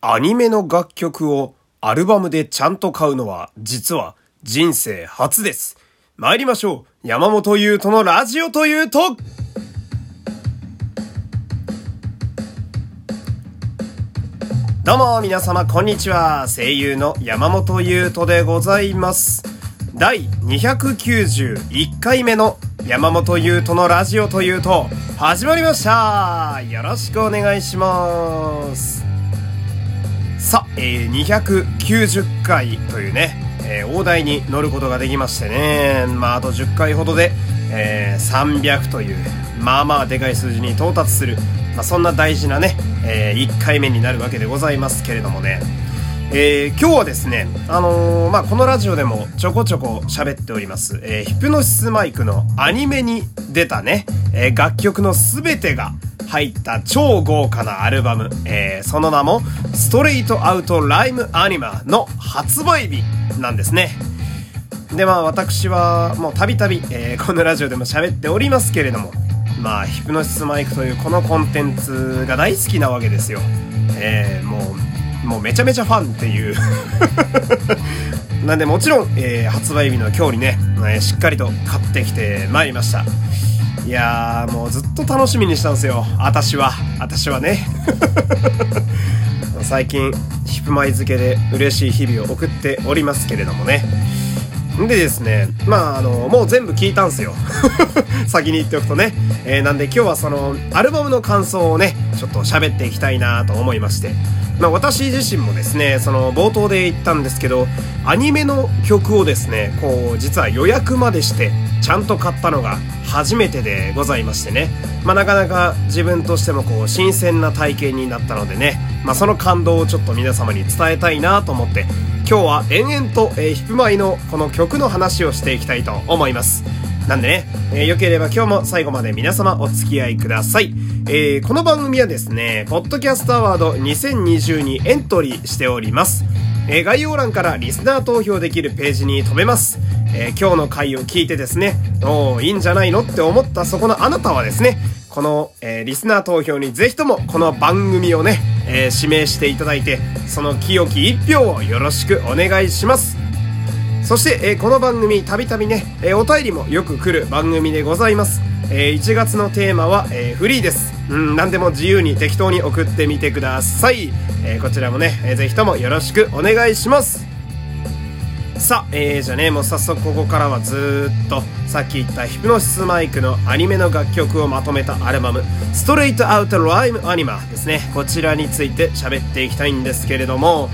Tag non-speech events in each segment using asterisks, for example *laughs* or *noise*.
アニメの楽曲をアルバムでちゃんと買うのは実は人生初です。参りましょう。山本優斗のラジオというと、どうも皆様こんにちは。声優の山本優斗でございます。第291回目の山本優斗のラジオというと始まりました。よろしくお願いします。さあ、えー、290回というね、えー大台に乗ることができましてね、まあ、あと10回ほどで、えー300という、まあまあでかい数字に到達する、まあ、そんな大事なね、え1回目になるわけでございますけれどもね、えー今日はですね、あのーまあ、このラジオでもちょこちょこ喋っております、えーヒプノシスマイクのアニメに出たね、え楽曲のすべてが入った超豪華なアルバム、えその名も、ストレートアウトライムアニマの発売日なんですね。で、まあ私はもうたびたび、えこのラジオでも喋っておりますけれども、まあヒプノシスマイクというこのコンテンツが大好きなわけですよ。えーもう、もうめちゃめちゃファンっていう。*laughs* なんでもちろん、えー発売日の今日にね、えーしっかりと買ってきてまいりました。いやーもうずっと楽しみにしたんですよ。私は。私はね。*laughs* 最近、ヒップマイ漬けで嬉しい日々を送っておりますけれどもね。でですね、まああの、もう全部聞いたんすよ。*laughs* 先に言っておくとね。えーなんで今日はその、アルバムの感想をね、ちょっと喋っていきたいなと思いまして。まあ私自身もですね、その冒頭で言ったんですけど、アニメの曲をですね、こう、実は予約までして、ちゃんと買ったのが初めてでございましてね。まあなかなか自分としてもこう、新鮮な体験になったのでね、まあその感動をちょっと皆様に伝えたいなと思って、今日は延々と、えーヒプマイのこの曲の話をしていきたいと思います。なんでね、えー、よければ今日も最後まで皆様お付き合いください。えーこの番組はですね、ポッドキャストアワード2020にエントリーしております。えー概要欄からリスナー投票できるページに飛べます。えー今日の回を聞いてですね、お、いいんじゃないのって思ったそこのあなたはですね、この、えーリスナー投票にぜひともこの番組をね、え指名していただいて、その清き一票をよろしくお願いします。そして、えこの番組、たびたびね、えお便りもよく来る番組でございます。え1月のテーマは、えフリーです。うん、何でも自由に適当に送ってみてください。えーこちらもね、えーぜひともよろしくお願いします。さあ、えー、じゃあね、もう早速ここからはずっと、さっき言ったヒプノシスマイクのアニメの楽曲をまとめたアルバム、ストレートアウトライムアニマですね。こちらについて喋っていきたいんですけれども、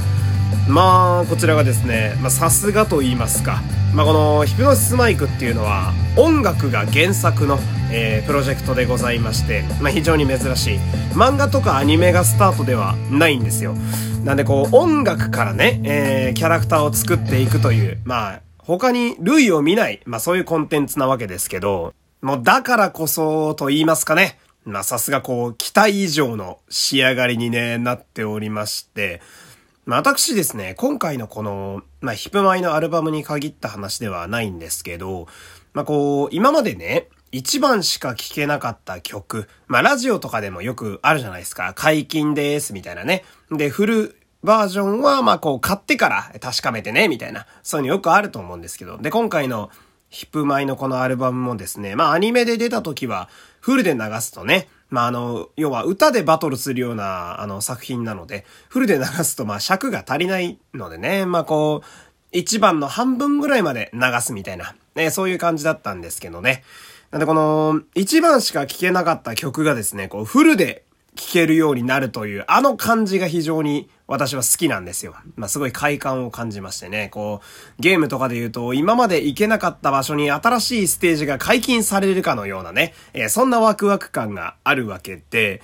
まあ、こちらがですね、ま、さすがと言いますか。まあ、このヒプノシスマイクっていうのは、音楽が原作の、えープロジェクトでございまして、まあ、非常に珍しい。漫画とかアニメがスタートではないんですよ。なんでこう、音楽からね、えーキャラクターを作っていくという、まあ、他に類を見ない、まあそういうコンテンツなわけですけど、もうだからこそと言いますかね。まあさすがこう、期待以上の仕上がりにね、なっておりまして、まあ私ですね、今回のこの、まあヒップマイのアルバムに限った話ではないんですけど、まあこう、今までね、一番しか聴けなかった曲。まあラジオとかでもよくあるじゃないですか。解禁です、みたいなね。で、フルバージョンは、まこう、買ってから確かめてね、みたいな。そういうのよくあると思うんですけど。で、今回のヒップマイのこのアルバムもですね、まあアニメで出た時は、フルで流すとね、まああの、要は歌でバトルするような、あの、作品なので、フルで流すと、ま尺が足りないのでね、まあこう、一番の半分ぐらいまで流すみたいな、ね、そういう感じだったんですけどね。なんでこの、一番しか聴けなかった曲がですね、こう、フルで聴けるようになるという、あの感じが非常に私は好きなんですよ。まあ、すごい快感を感じましてね、こう、ゲームとかで言うと、今まで行けなかった場所に新しいステージが解禁されるかのようなね、えーそんなワクワク感があるわけで、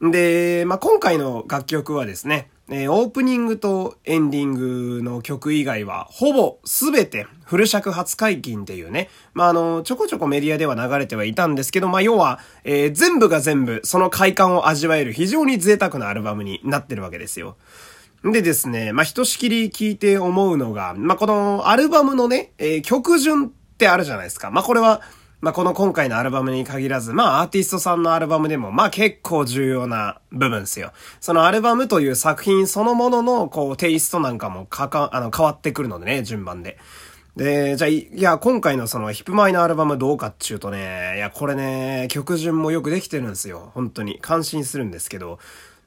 で、まあ、今回の楽曲はですね、えーオープニングとエンディングの曲以外は、ほぼすべてフル尺初解禁っていうね、まあ、あの、ちょこちょこメディアでは流れてはいたんですけど、まあ、要は、えー全部が全部その快感を味わえる非常に贅沢なアルバムになってるわけですよ。でですね、まあ、ひとしきり聞いて思うのが、まあ、このアルバムのね、えー曲順ってあるじゃないですか。まあ、これは、まあ、この今回のアルバムに限らず、まあ、アーティストさんのアルバムでも、まあ、結構重要な部分ですよ。そのアルバムという作品そのものの、こう、テイストなんかもかか、あの、変わってくるのでね、順番で。で、じゃあ、いや、今回のそのヒップマイのアルバムどうかっちゅうとね、いや、これね、曲順もよくできてるんですよ。本当に。感心するんですけど。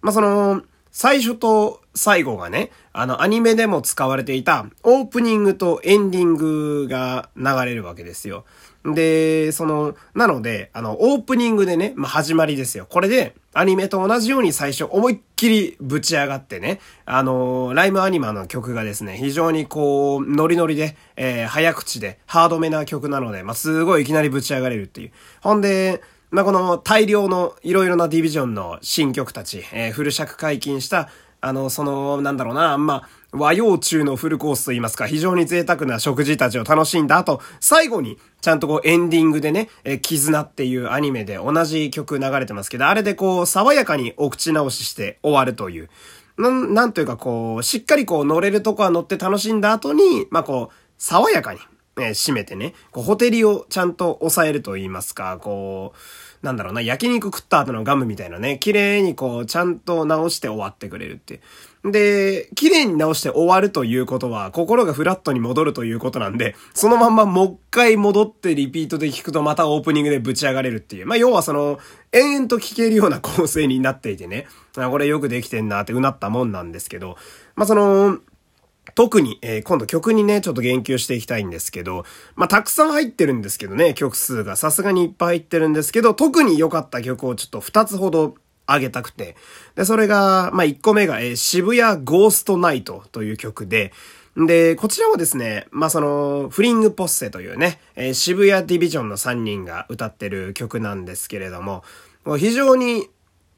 まあ、その、最初と最後がね、あの、アニメでも使われていたオープニングとエンディングが流れるわけですよ。で、その、なので、あの、オープニングでね、まあ、始まりですよ。これで、アニメと同じように最初思いっきりぶち上がってね、あの、ライムアニマの曲がですね、非常にこう、ノリノリで、えー、早口で、ハードめな曲なので、まあ、すごいいきなりぶち上がれるっていう。ほんで、まあ、この大量のいろいろなディビジョンの新曲たち、えー、フル尺解禁した、あの、その、なんだろうな、まあ、和洋中のフルコースと言いますか、非常に贅沢な食事たちを楽しんだ後、最後に、ちゃんとこうエンディングでね、え絆っていうアニメで同じ曲流れてますけど、あれでこう、爽やかにお口直しして終わるという。なん、なんというかこう、しっかりこう乗れるとこは乗って楽しんだ後に、まあこう、爽やかに、え締めてね、こう、ホテリをちゃんと抑えると言いますか、こう、なんだろうな、焼肉食った後のガムみたいなね、綺麗にこう、ちゃんと直して終わってくれるって。で、綺麗に直して終わるということは、心がフラットに戻るということなんで、そのまんまもう一回戻ってリピートで聞くとまたオープニングでぶち上がれるっていう。まあ、要はその、延々と聞けるような構成になっていてね、あこれよくできてんなってうなったもんなんですけど、まあ、その、特に、えー、今度曲にね、ちょっと言及していきたいんですけど、まあ、たくさん入ってるんですけどね、曲数が。さすがにいっぱい入ってるんですけど、特に良かった曲をちょっと2つほどあげたくて。で、それが、まあ、1個目が、えー、渋谷ゴーストナイトという曲で、で、こちらはですね、まあ、その、フリングポッセというね、えー、渋谷ディビジョンの3人が歌ってる曲なんですけれども、もう非常に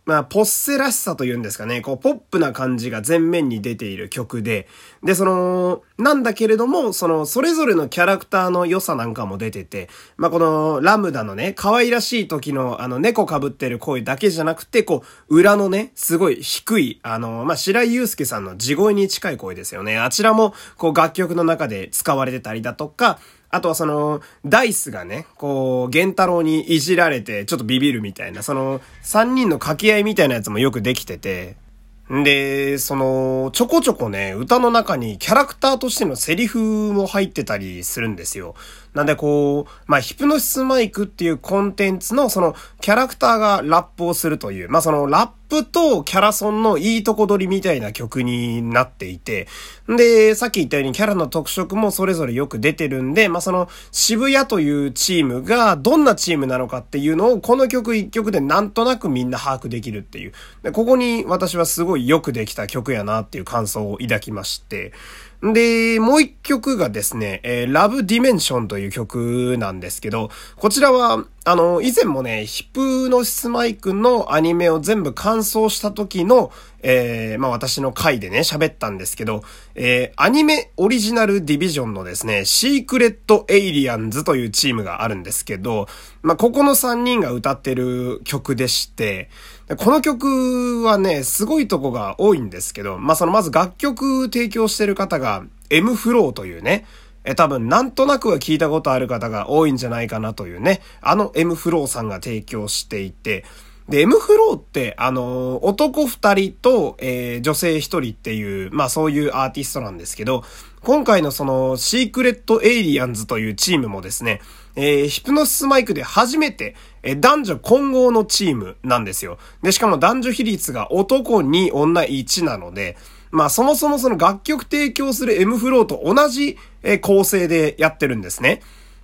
まあ、ポッセらしさというんですかね、こう、ポップな感じが前面に出ている曲で、で、その、なんだけれども、その、それぞれのキャラクターの良さなんかも出てて、まあ、この、ラムダのね、可愛らしい時の、あの、猫被ってる声だけじゃなくて、こう、裏のね、すごい低い、あの、まあ、白井祐介さんの地声に近い声ですよね。あちらも、こう、楽曲の中で使われてたりだとか、あとはその、ダイスがね、こう、玄太郎にいじられて、ちょっとビビるみたいな、その、三人の掛け合いみたいなやつもよくできてて、で、その、ちょこちょこね、歌の中にキャラクターとしてのセリフも入ってたりするんですよ。なんでこう、まあ、ヒプノシスマイクっていうコンテンツのそのキャラクターがラップをするという、まあ、そのラップとキャラソンのいいとこ取りみたいな曲になっていて、で、さっき言ったようにキャラの特色もそれぞれよく出てるんで、まあ、その渋谷というチームがどんなチームなのかっていうのをこの曲一曲でなんとなくみんな把握できるっていう。で、ここに私はすごいよくできた曲やなっていう感想を抱きまして、で、もう一曲がですね、えー、ラブディメンションという曲なんですけど、こちらは、あの、以前もね、ヒプノシスマイクのアニメを全部完走した時の、えー、まあ私の回でね、喋ったんですけど、えー、アニメオリジナルディビジョンのですね、シークレットエイリアンズというチームがあるんですけど、まあここの3人が歌ってる曲でして、この曲はね、すごいとこが多いんですけど、まあそのまず楽曲提供してる方が M フローというね、え、多分なんとなくは聞いたことある方が多いんじゃないかなというね、あの M フローさんが提供していて、で、M フローって、あのー、男二人と、えー、女性一人っていう、まあそういうアーティストなんですけど、今回のその、シークレットエイリアンズというチームもですね、えー、ヒプノスマイクで初めて、えー、男女混合のチームなんですよ。で、しかも男女比率が男2、女1なので、まあそもそもその楽曲提供する M フローと同じ、構成でやってるんですね。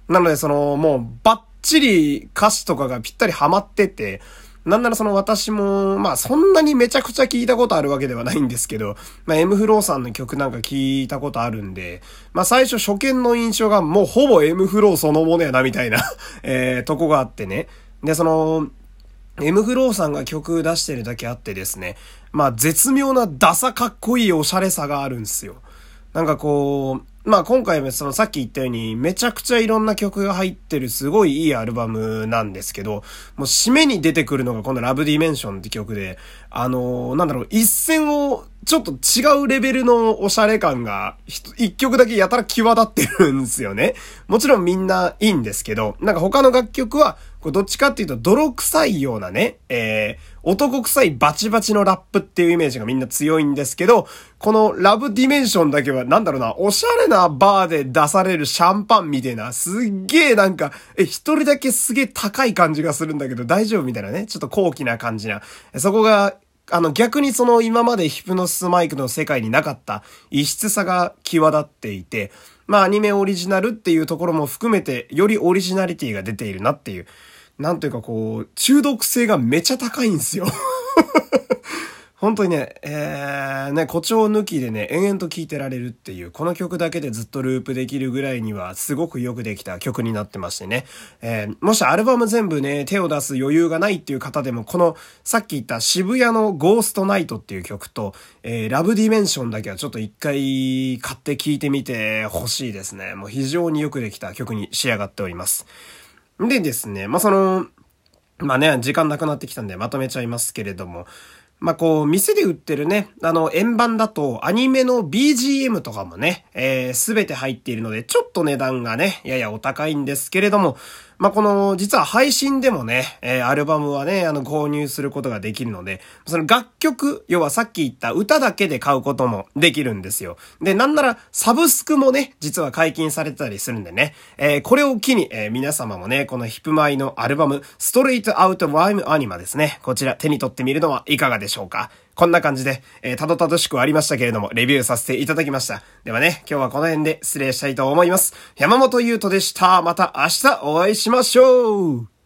なのでその、もうバッチリ歌詞とかがぴったりハマってて、なんならその私も、まあそんなにめちゃくちゃ聞いたことあるわけではないんですけど、まあ M フローさんの曲なんか聞いたことあるんで、まあ最初初見の印象がもうほぼ M フローそのものやなみたいな *laughs* えー、とこがあってね。で、その、M フローさんが曲出してるだけあってですね、まあ絶妙なダサかっこいいおしゃれさがあるんですよ。なんかこう、まあ今回もそのさっき言ったようにめちゃくちゃいろんな曲が入ってるすごいいいアルバムなんですけど、もう締めに出てくるのがこのラブディメンションって曲で、あのー、なんだろう、一線をちょっと違うレベルのおしゃれ感が、一曲だけやたら際立ってるんですよね。もちろんみんないいんですけど、なんか他の楽曲は、こどっちかっていうと泥臭いようなね、えー、男臭いバチバチのラップっていうイメージがみんな強いんですけど、このラブディメンションだけはなんだろうな、おしゃれなバーで出されるシャンパンみたいな、すっげえなんか、え、一人だけすげえ高い感じがするんだけど大丈夫みたいなね、ちょっと高貴な感じな。そこが、あの逆にその今までヒプノスマイクの世界になかった異質さが際立っていて、まあアニメオリジナルっていうところも含めてよりオリジナリティが出ているなっていう。なんというかこう、中毒性がめちゃ高いんですよ本当にね、えー、ね、誇張抜きでね、延々と聴いてられるっていう、この曲だけでずっとループできるぐらいには、すごくよくできた曲になってましてね。えー、もしアルバム全部ね、手を出す余裕がないっていう方でも、この、さっき言った渋谷のゴーストナイトっていう曲と、えー、ラブディメンションだけはちょっと一回買って聴いてみてほしいですね。もう非常によくできた曲に仕上がっております。でですね、まあ、その、まあね、時間なくなってきたんでまとめちゃいますけれども、まあ、こう、店で売ってるね、あの、円盤だと、アニメの BGM とかもね、えす、べて入っているので、ちょっと値段がね、ややお高いんですけれども、まあ、この、実は配信でもね、えー、アルバムはね、あの、購入することができるので、その楽曲、要はさっき言った歌だけで買うこともできるんですよ。で、なんなら、サブスクもね、実は解禁されてたりするんでね、えー、これを機に、えー、皆様もね、このヒップマイのアルバム、ストレートアウトライムアニマですね、こちら手に取ってみるのはいかがでしょうか？こんな感じで、えー、たどたどしくはありましたけれども、レビューさせていただきました。ではね、今日はこの辺で失礼したいと思います。山本優斗でした。また明日お会いしましょう